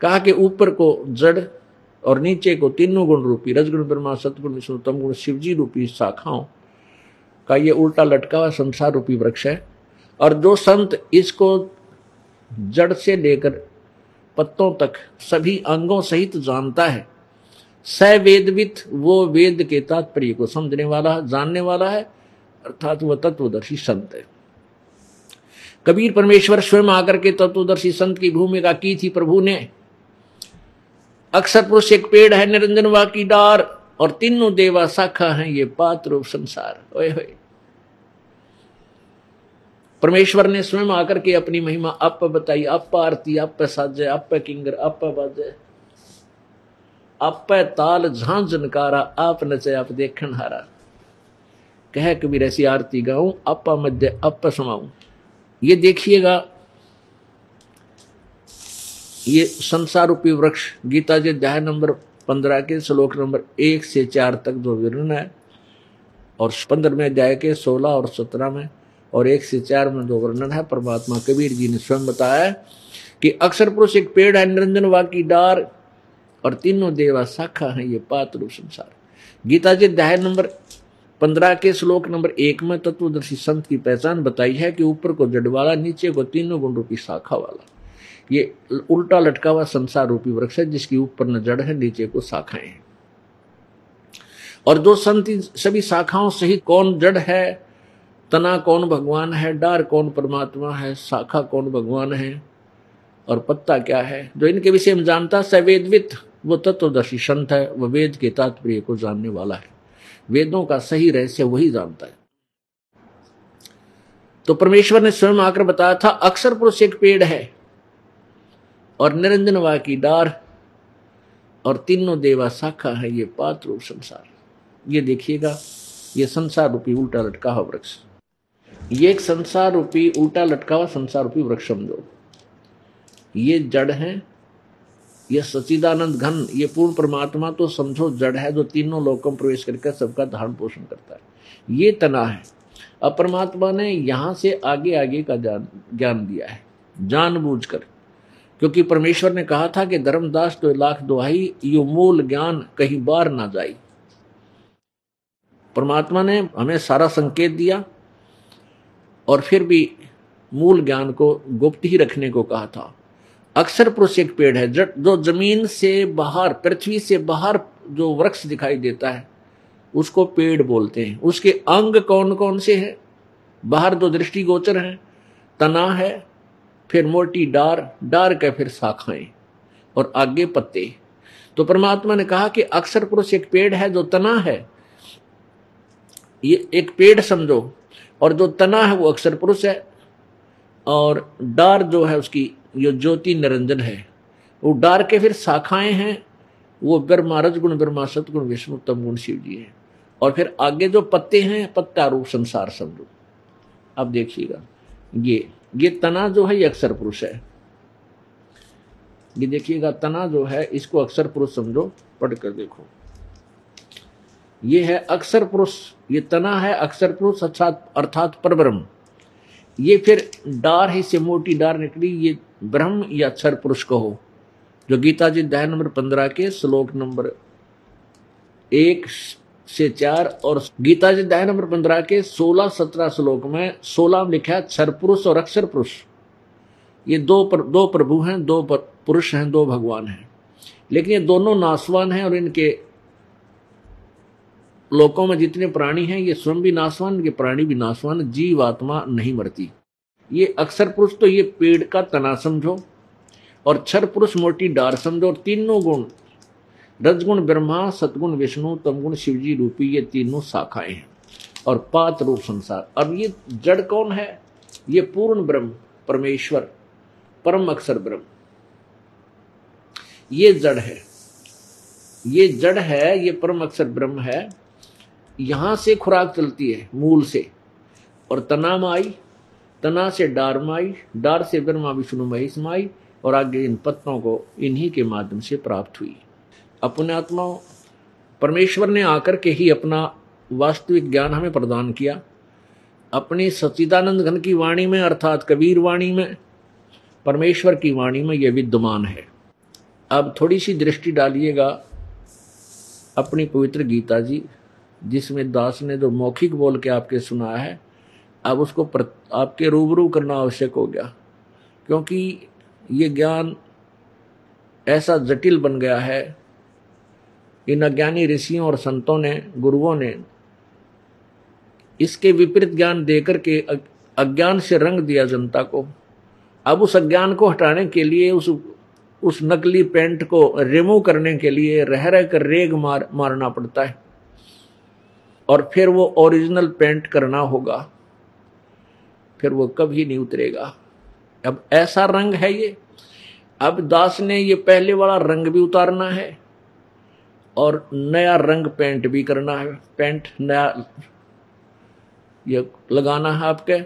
कहा कि ऊपर को जड़ और नीचे को तीनों गुण रूपी, रजगुण, ब्रह्मा सतगुण विष्णु तम गुण शिवजी रूपी शाखाओं का ये उल्टा लटका हुआ संसार रूपी वृक्ष है। और जो संत इसको जड़ से लेकर पत्तों तक सभी अंगों सहित जानता है स वेदवित वो वेद के तात्पर्य को समझने वाला, जानने वाला है, अर्थात वह तत्वदर्शी संत है। कबीर परमेश्वर स्वयं आकर के तत्वदर्शी संत की भूमिका की थी प्रभु ने। अक्सर पुरुष एक पेड़ है, निरंजन वा की डार, और तीनों देवा शाखा है, ये पात्र संसार। ओए होए। परमेश्वर ने स्वयं आकर के अपनी महिमा, आप बताई, आप आरती, आप साजे अप किंगर, आप बाजे। अप ताल झां जनकारा, आप नचे, आप देखन हारा। कह कबीर, ऐसी आरती गाऊं अप मध्य आप समाऊं। ये देखिएगा, ये संसार रूपी वृक्ष, गीता जी अध्याय नंबर पंद्रह के श्लोक नंबर एक से चार तक जो विवरण है, और पंद्रहवें अध्याय के सोलह और सत्रह में, और एक से चार में जो वर्णन है। परमात्मा कबीर जी ने स्वयं बताया कि अक्षर पुरुष एक पेड़ है, निरंजन वा की डार, और तीनों देवा शाखा है, ये पात्र संसार। गीता जी अध्याय नंबर पंद्रह के श्लोक नंबर एक में तत्वदर्शी संत की पहचान बताई है कि ऊपर को जड़ वाला नीचे को तीनों गुण रूपी शाखा वाला। ये उल्टा लटका हुआ संसार रूपी वृक्ष है, जिसकी ऊपर न जड़ है, नीचे को शाखाएँ हैं। और जो संत सभी शाखाओं सहित कौन जड़ है? तना कौन भगवान है? डार कौन परमात्मा है? शाखा कौन भगवान है? और पत्ता क्या है? जो इनके विषय में जानता सवेदवित, वो तत्वदर्शी संत है वह वेद के तात्पर्य को जानने वाला है। वेदों का सही रहस्य वही जानता है। तो परमेश्वर ने स्वयं आकर बताया था अक्षर पुरुष एक पेड़ है और निरंजन वा की डार और तीनों देवा शाखा है, ये पात्र संसार। ये देखिएगा, ये संसार रूपी उल्टा लटका हुआ वृक्ष। ये एक संसार रूपी, उल्टा लटका हुआ संसार रूपी वृक्ष समझो। ये जड़ है ये सचिदानंद घन, ये पूर्ण परमात्मा तो समझो जड़ है जो तीनों लोकों में प्रवेश करके सबका धारण पोषण करता है। ये तना है। अब परमात्मा ने यहाँ से आगे आगे का ज्ञान दिया है। जानबूझकर। क्योंकि परमेश्वर ने कहा था कि धर्मदास तो लाख दुहाई, यो मूल ज्ञान कहीं बार ना जाई। परमात्मा ने हमें सारा संकेत दिया और फिर भी मूल ज्ञान को गुप्त ही रखने को कहा था। अक्सर पुरुष एक पेड़ है, जो ज़मीन से बाहर, पृथ्वी से बाहर जो वृक्ष दिखाई देता है, उसको पेड़ बोलते हैं। उसके अंग कौन कौन से हैं? बाहर दो दृष्टिगोचर हैं, तना है, फिर मोटी डार डार के फिर शाखाएँ, और आगे पत्ते। तो परमात्मा ने कहा कि अक्सर पुरुष एक पेड़ है, जो तना है। ये एक पेड़ समझो, और जो तना है, वो अक्सर पुरुष है, और डार जो है, उसकी जो ज्योति निरंजन है। वो डार के फिर शाखाएँ हैं, वो ब्रह्मा रजगुण ब्रह्मा सतगुण विष्णु तम गुण शिव जी है। और फिर आगे जो पत्ते हैं, पत्ता रूप संसार समझो अब देखिएगा, ये ये तना जो है, ये अक्षर पुरुष है। ये देखिएगा, तना जो है, इसको अक्षर पुरुष समझो पढ़कर देखो। ये है अक्षर पुरुष, ये तना है अक्षर पुरुष, अर्थात अर्थात परब्रह्म। ये फिर डार है से मोटी डार निकली ये ब्रह्म या अक्षर पुरुष कहो जो गीता जी अध्याय नंबर पंद्रह के श्लोक नंबर एक से चार और गीता जी अध्याय नंबर पंद्रह के सोलह सत्रह श्लोक में सोलह में लिखा है क्षर पुरुष और अक्षर पुरुष। ये दो पर, दो प्रभु हैं दो पुरुष हैं दो भगवान हैं। लेकिन ये दोनों नासवान हैं और इनके लोकों में जितने प्राणी हैं, ये स्वयं भी नासवान ये प्राणी भी नासवान जीव आत्मा नहीं मरती। ये अक्षर पुरुष तो ये पेड़ का तना समझो, और छर पुरुष, मोटी डार समझो, और तीनों गुण, रजगुण ब्रह्मा, सतगुण विष्णु, तमगुण शिवजी रूपी ये तीनों शाखाएँ हैं, और पात रूप संसार। अब ये जड़ कौन है? ये पूर्ण ब्रह्म, परमेश्वर, परम अक्षर ब्रह्म। ये जड़ है। ये जड़ है, ये परम अक्षर ब्रह्म है यहाँ से खुराक चलती है, मूल से। और तना माई, तना से डार माई, डार से ब्रह्मा विष्णु महेश माई, और आगे इन पत्तों को इन्हीं के माध्यम से प्राप्त हुई। अपने आत्मा परमेश्वर ने आकर के ही अपना वास्तविक ज्ञान हमें प्रदान किया। अपनी सच्चिदानंद घन की वाणी में, अर्थात कबीर वाणी में, परमेश्वर की वाणी में यह विद्यमान है। अब थोड़ी सी दृष्टि डालिएगा अपनी पवित्र गीता जी। जिसमें दास ने जो मौखिक बोल के आपके सुनाया है, अब उसको आपके रूबरू करना आवश्यक हो गया। क्योंकि ये ज्ञान ऐसा जटिल बन गया है। इन अज्ञानी ऋषियों और संतों ने, गुरुओं ने इसके विपरीत ज्ञान देकर के अज्ञान से रंग दिया जनता को। अब उस अज्ञान को हटाने के लिए, उस उस नकली पेंट को रिमूव करने के लिए रह रह कर रेग मार, मारना पड़ता है। और फिर वो ओरिजिनल पेंट करना होगा, फिर वो कभी नहीं उतरेगा। अब ऐसा रंग है ये। अब दास ने ये पहले वाला रंग भी उतारना है और नया रंग पेंट भी करना है। पेंट नया ये लगाना है आपके।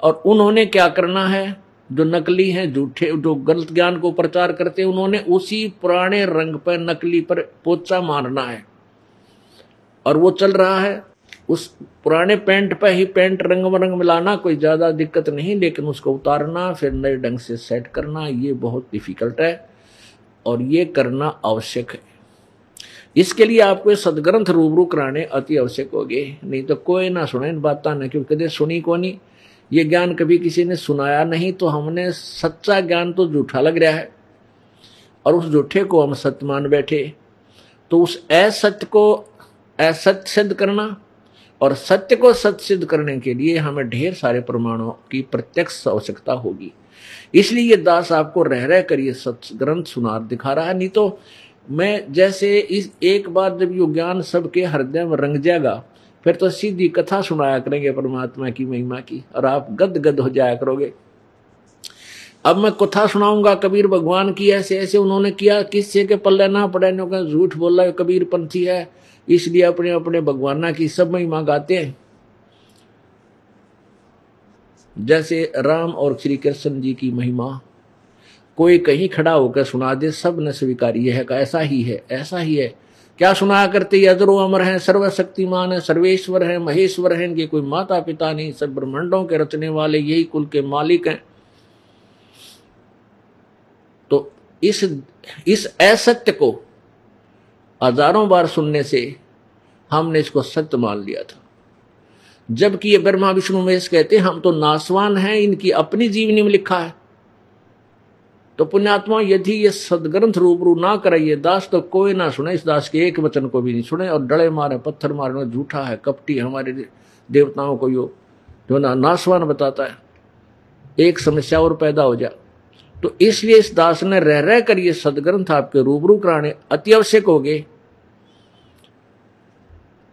और उन्होंने क्या करना है? जो नकली हैं, झूठे, जो गलत ज्ञान को प्रचार करते हैं, उन्होंने उसी पुराने रंग पर, नकली पर पोचा मारना है। और वो चल रहा है। उस पुराने पेंट पर ही पेंट रंग रंग मिलाना कोई ज़्यादा दिक्कत नहीं, लेकिन उसको उतारना, फिर नए ढंग से सेट करना, ये बहुत डिफ़िकल्ट है और ये करना आवश्यक है। इसके लिए आपको सदग्रंथ रूबरू कराने अति आवश्यक हो गए नहीं तो कोई ना सुने इन बात ना, क्योंकि कदे सुनी को नहीं। ये ज्ञान कभी किसी ने सुनाया नहीं तो हमने सच्चा ज्ञान तो झूठा लग रहा है। और उस झूठे को हम सत्य मान बैठे। तो उस असत्य को असत्य सिद्ध करना और सत्य को सत्य सिद्ध करने के लिए हमें ढेर सारे प्रमाणों की प्रत्यक्ष आवश्यकता होगी। इसलिए ये दास आपको रह रह कर ये सत्य ग्रंथ सुनार दिखा रहा है। नहीं तो मैं जैसे इस एक बार जब ये ज्ञान सबके हृदय में रंग जाएगा, फिर तो सीधी कथा सुनाया करेंगे परमात्मा की महिमा की और आप गद गद हो जाया करोगे। अब मैं कथा सुनाऊँगा, कबीर भगवान की ऐसे ऐसे उन्होंने किया किससे के पल्ले ना पड़े झूठ बोल रहा है कबीर पंथी है इसलिए अपने अपने भगवाना की सब महिमा गाते हैं। जैसे राम और श्री कृष्ण जी की महिमा, कोई कहीं खड़ा होकर सुना दे, सबने स्वीकार यह है ऐसा ही है, ऐसा ही है। क्या सुना करते अजरो अमर है, सर्वशक्तिमान है, सर्वेश्वर है, महेश्वर है, इनके कोई माता पिता नहीं सब ब्रह्मांडों के रचने वाले, यही कुल के मालिक हैं। तो इस इस असत्य को हज़ारों बार सुनने से हमने इसको सत्य मान लिया था। जबकि ये ब्रह्मा, विष्णु, महेश कहते, हम तो नासवान हैं, इनकी अपनी जीवनी में लिखा है। तो पुण्यात्मा, यदि ये सदग्रंथ रूबरू ना कराइए दास तो कोई ना सुने, इस दास के एक वचन को भी नहीं सुने, और डड़े मारे, पत्थर मारे झूठा है, कपटी हमारे देवताओं को यो जो ना नासवान बताता है। एक समस्या और पैदा हो जाए तो इसलिए इस दास ने रह रह कर ये सदग्रंथ आपके रूबरू कराने अति आवश्यक हो गए,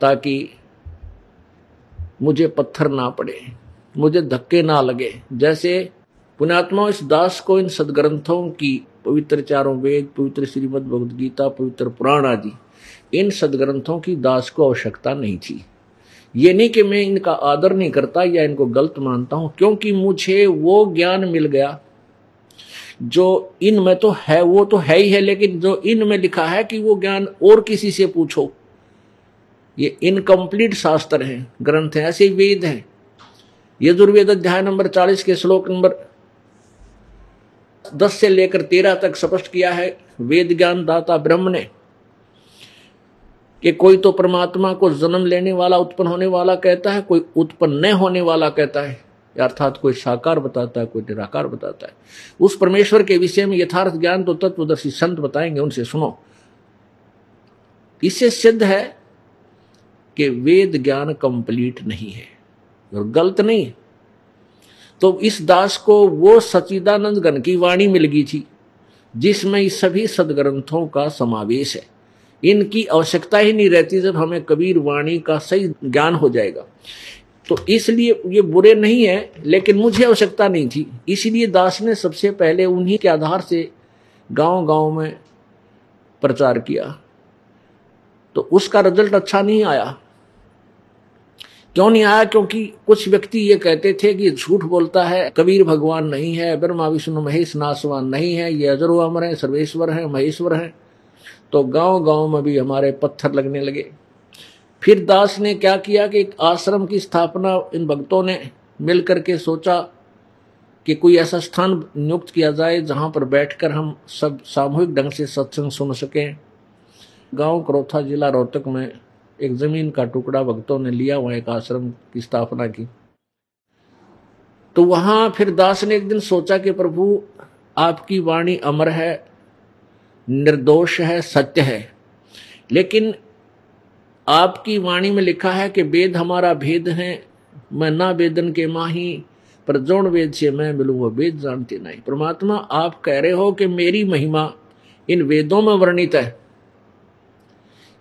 ताकि मुझे पत्थर ना पड़े, मुझे धक्के ना लगे। जैसे पुण्यात्मा इस दास को इन सदग्रंथों की पवित्र चारों वेद, पवित्र श्रीमद भगवद गीता पवित्र पुराण आदि, इन सदग्रंथों की दास को आवश्यकता नहीं थी। ये नहीं कि मैं इनका आदर नहीं करता या इनको गलत मानता हूँ, क्योंकि मुझे वो ज्ञान मिल गया जो इन में तो है, वो तो है ही है, लेकिन जो इनमें लिखा है कि वो ज्ञान और किसी से पूछो। ये इनकम्प्लीट शास्त्र हैं, ग्रंथ हैं, ऐसे वेद हैं। यजुर्वेद अध्याय नंबर चालीस के श्लोक नंबर दस से लेकर तेरह तक स्पष्ट किया है, वेद ज्ञान दाता ब्रह्म ने, कि कोई तो परमात्मा को जन्म लेने वाला, उत्पन्न होने वाला कहता है, कोई उत्पन्न न होने वाला कहता है। अर्थात कोई साकार बताता है, कोई निराकार बताता है। उस परमेश्वर के विषय में यथार्थ ज्ञान तो तत्वदर्शी संत बताएँगे, उनसे सुनो। इससे सिद्ध है कि वेद ज्ञान कंप्लीट नहीं है, और गलत नहीं। तो इस दास को वो सचिदानंद गण की वाणी मिल गई थी, जिसमें सभी सदग्रंथों का समावेश है। इनकी आवश्यकता ही नहीं रहती जब हमें कबीर वाणी का सही ज्ञान हो जाएगा। तो इसलिए ये बुरे नहीं है, लेकिन मुझे आवश्यकता नहीं थी। इसलिए दास ने सबसे पहले उन्हीं के आधार से गाँव गाँव में प्रचार किया। तो उसका रिज़ल्ट अच्छा नहीं आया। क्यों नहीं आया? क्योंकि कुछ व्यक्ति ये कहते थे कि झूठ बोलता है, कबीर भगवान नहीं है, ब्रह्मा, विष्णु, महेश, नासवान नहीं है, ये अजरो अमर है, सर्वेश्वर है, महेश्वर है। तो गाँव गाँव में भी हमारे पत्थर लगने लगे। फिर दास ने क्या किया कि एक आश्रम की स्थापना इन भक्तों ने मिल करके सोचा कि कोई ऐसा स्थान नियुक्त किया जाए जहाँ पर बैठकर हम सब सामूहिक ढंग से सत्संग सुन सकें। गाँव करोथा जिला रोहतक में एक ज़मीन का टुकड़ा भक्तों ने लिया, वहाँ एक आश्रम की स्थापना की। तो वहाँ फिर दास ने एक दिन सोचा कि प्रभु, आपकी वाणी अमर है, निर्दोष है, सत्य है। लेकिन आपकी वाणी में लिखा है कि वेद हमारा भेद है, मैं ना वेदन के माही, पर जोड़ वेद से मैं मिलूँ वह वेद जानते नहीं। परमात्मा, आप कह रहे हो कि मेरी महिमा इन वेदों में वर्णित है।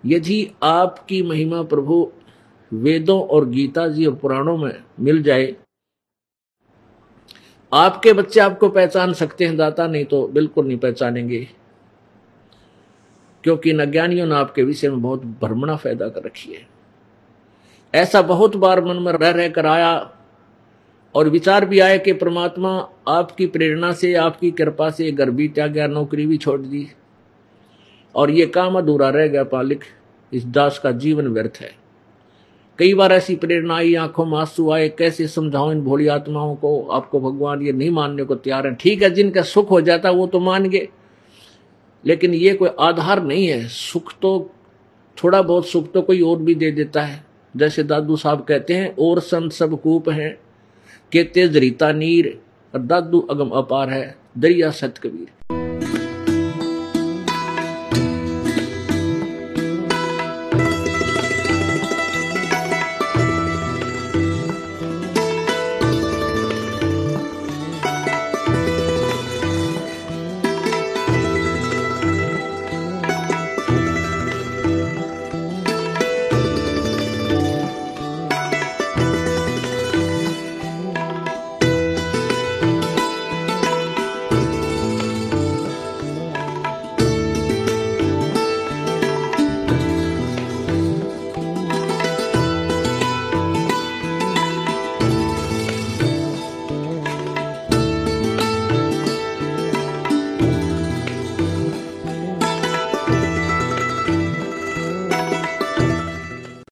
यदि आपकी महिमा प्रभु वेदों और गीता जी और पुराणों में मिल जाए, आपके बच्चे आपको पहचान सकते हैं, दाता नहीं तो बिल्कुल नहीं पहचानेंगे। क्योंकि इन अज्ञानियों ने आपके विषय में बहुत भ्रमणा पैदा कर रखी है। ऐसा बहुत बार मन में रह रह कर आया और विचार भी आया कि परमात्मा आपकी प्रेरणा से, आपकी कृपा से घर भी त्याग गया, नौकरी भी छोड़ दी। और ये काम अधूरा रह गया, पालिक, इस दास का जीवन व्यर्थ है। कई बार ऐसी प्रेरणा आई, आँखों में आँसू आए, कैसे समझाओ इन भोली आत्माओं को? आपको भगवान ये नहीं मानने को तैयार है। ठीक है, जिनका सुख हो जाता, वो तो मान गए लेकिन ये कोई आधार नहीं है। सुख तो थोड़ा बहुत सुख तो कोई और भी दे देता है। जैसे दादू साहब कहते हैं, और संत सब कूप हैं के तेज रीता नीर, और दादू अगम अपार है, दरिया सत कबीर